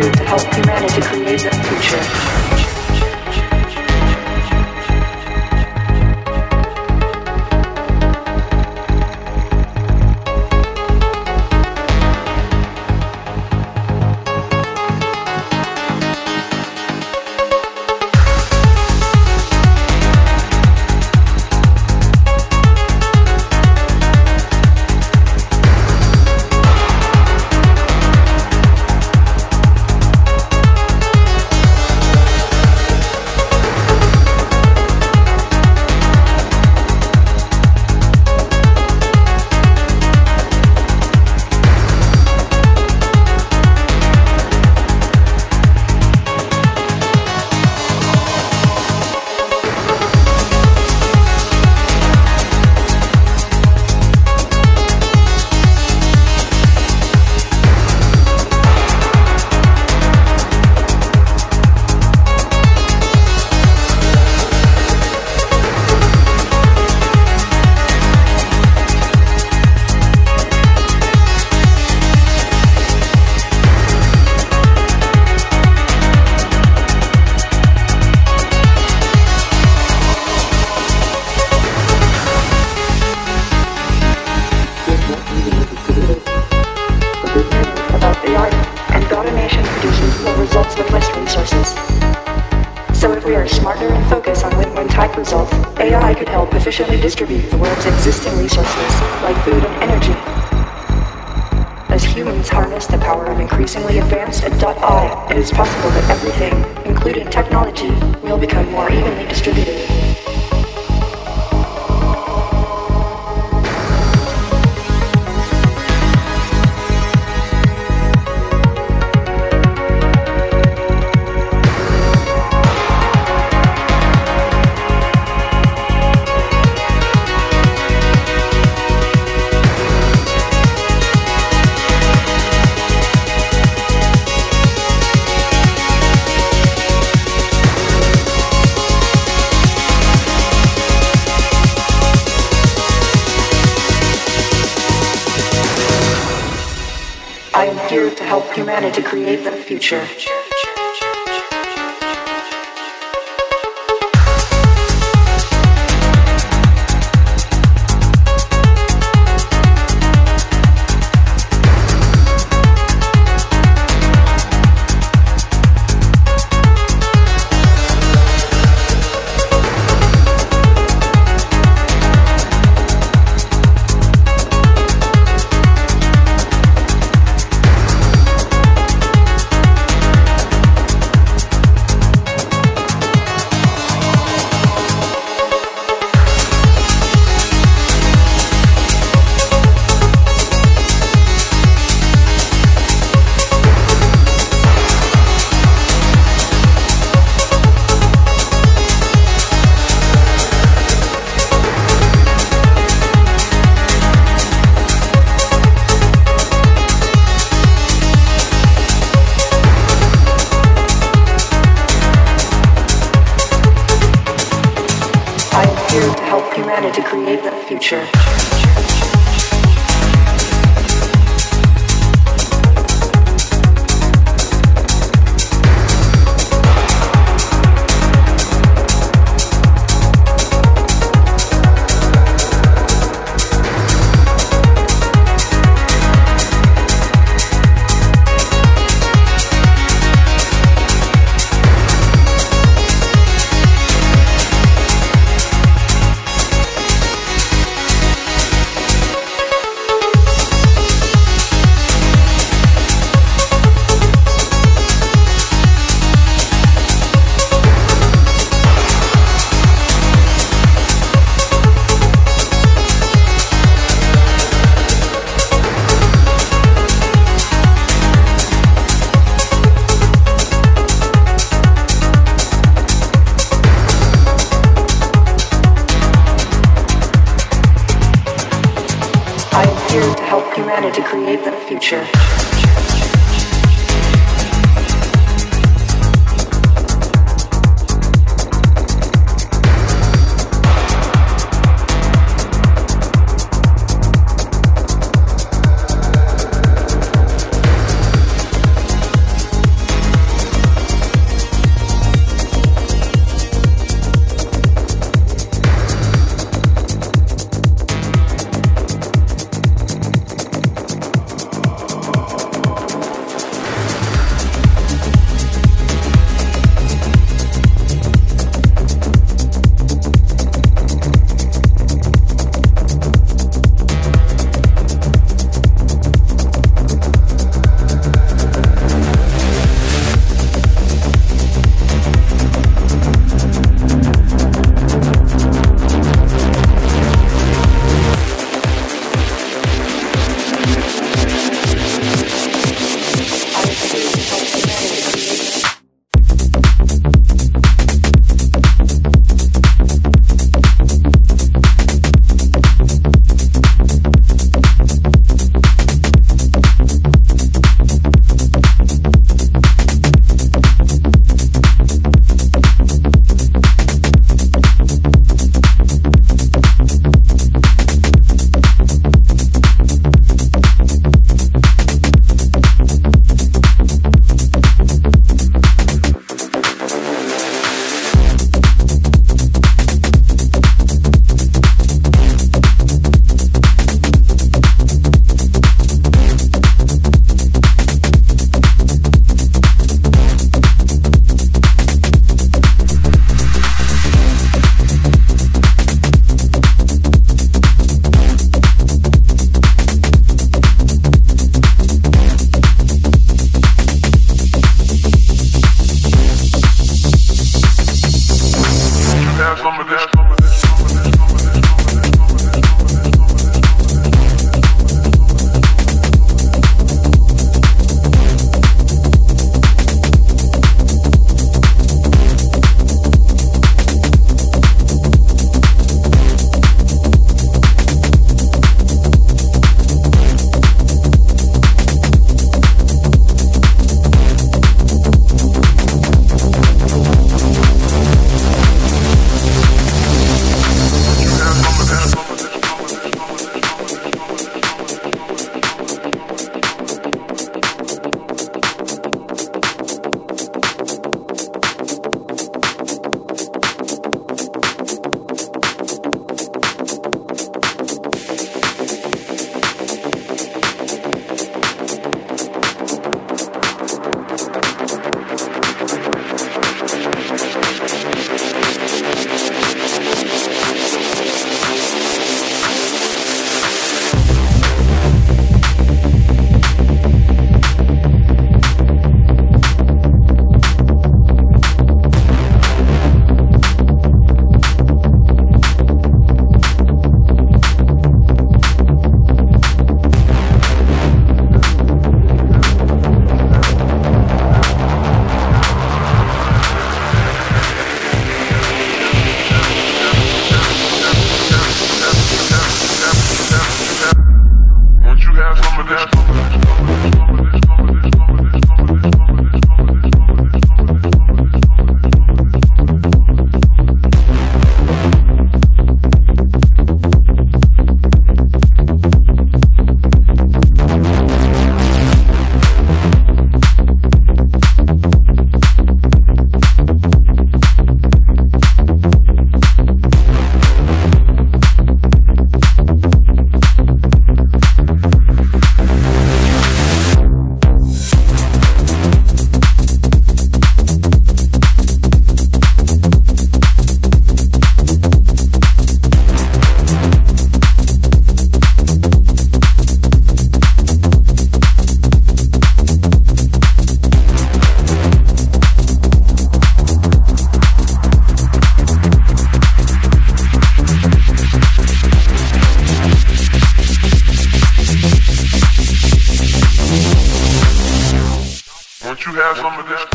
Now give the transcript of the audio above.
to help humanity create that future. evenly distributed. to create the future. This, some of this.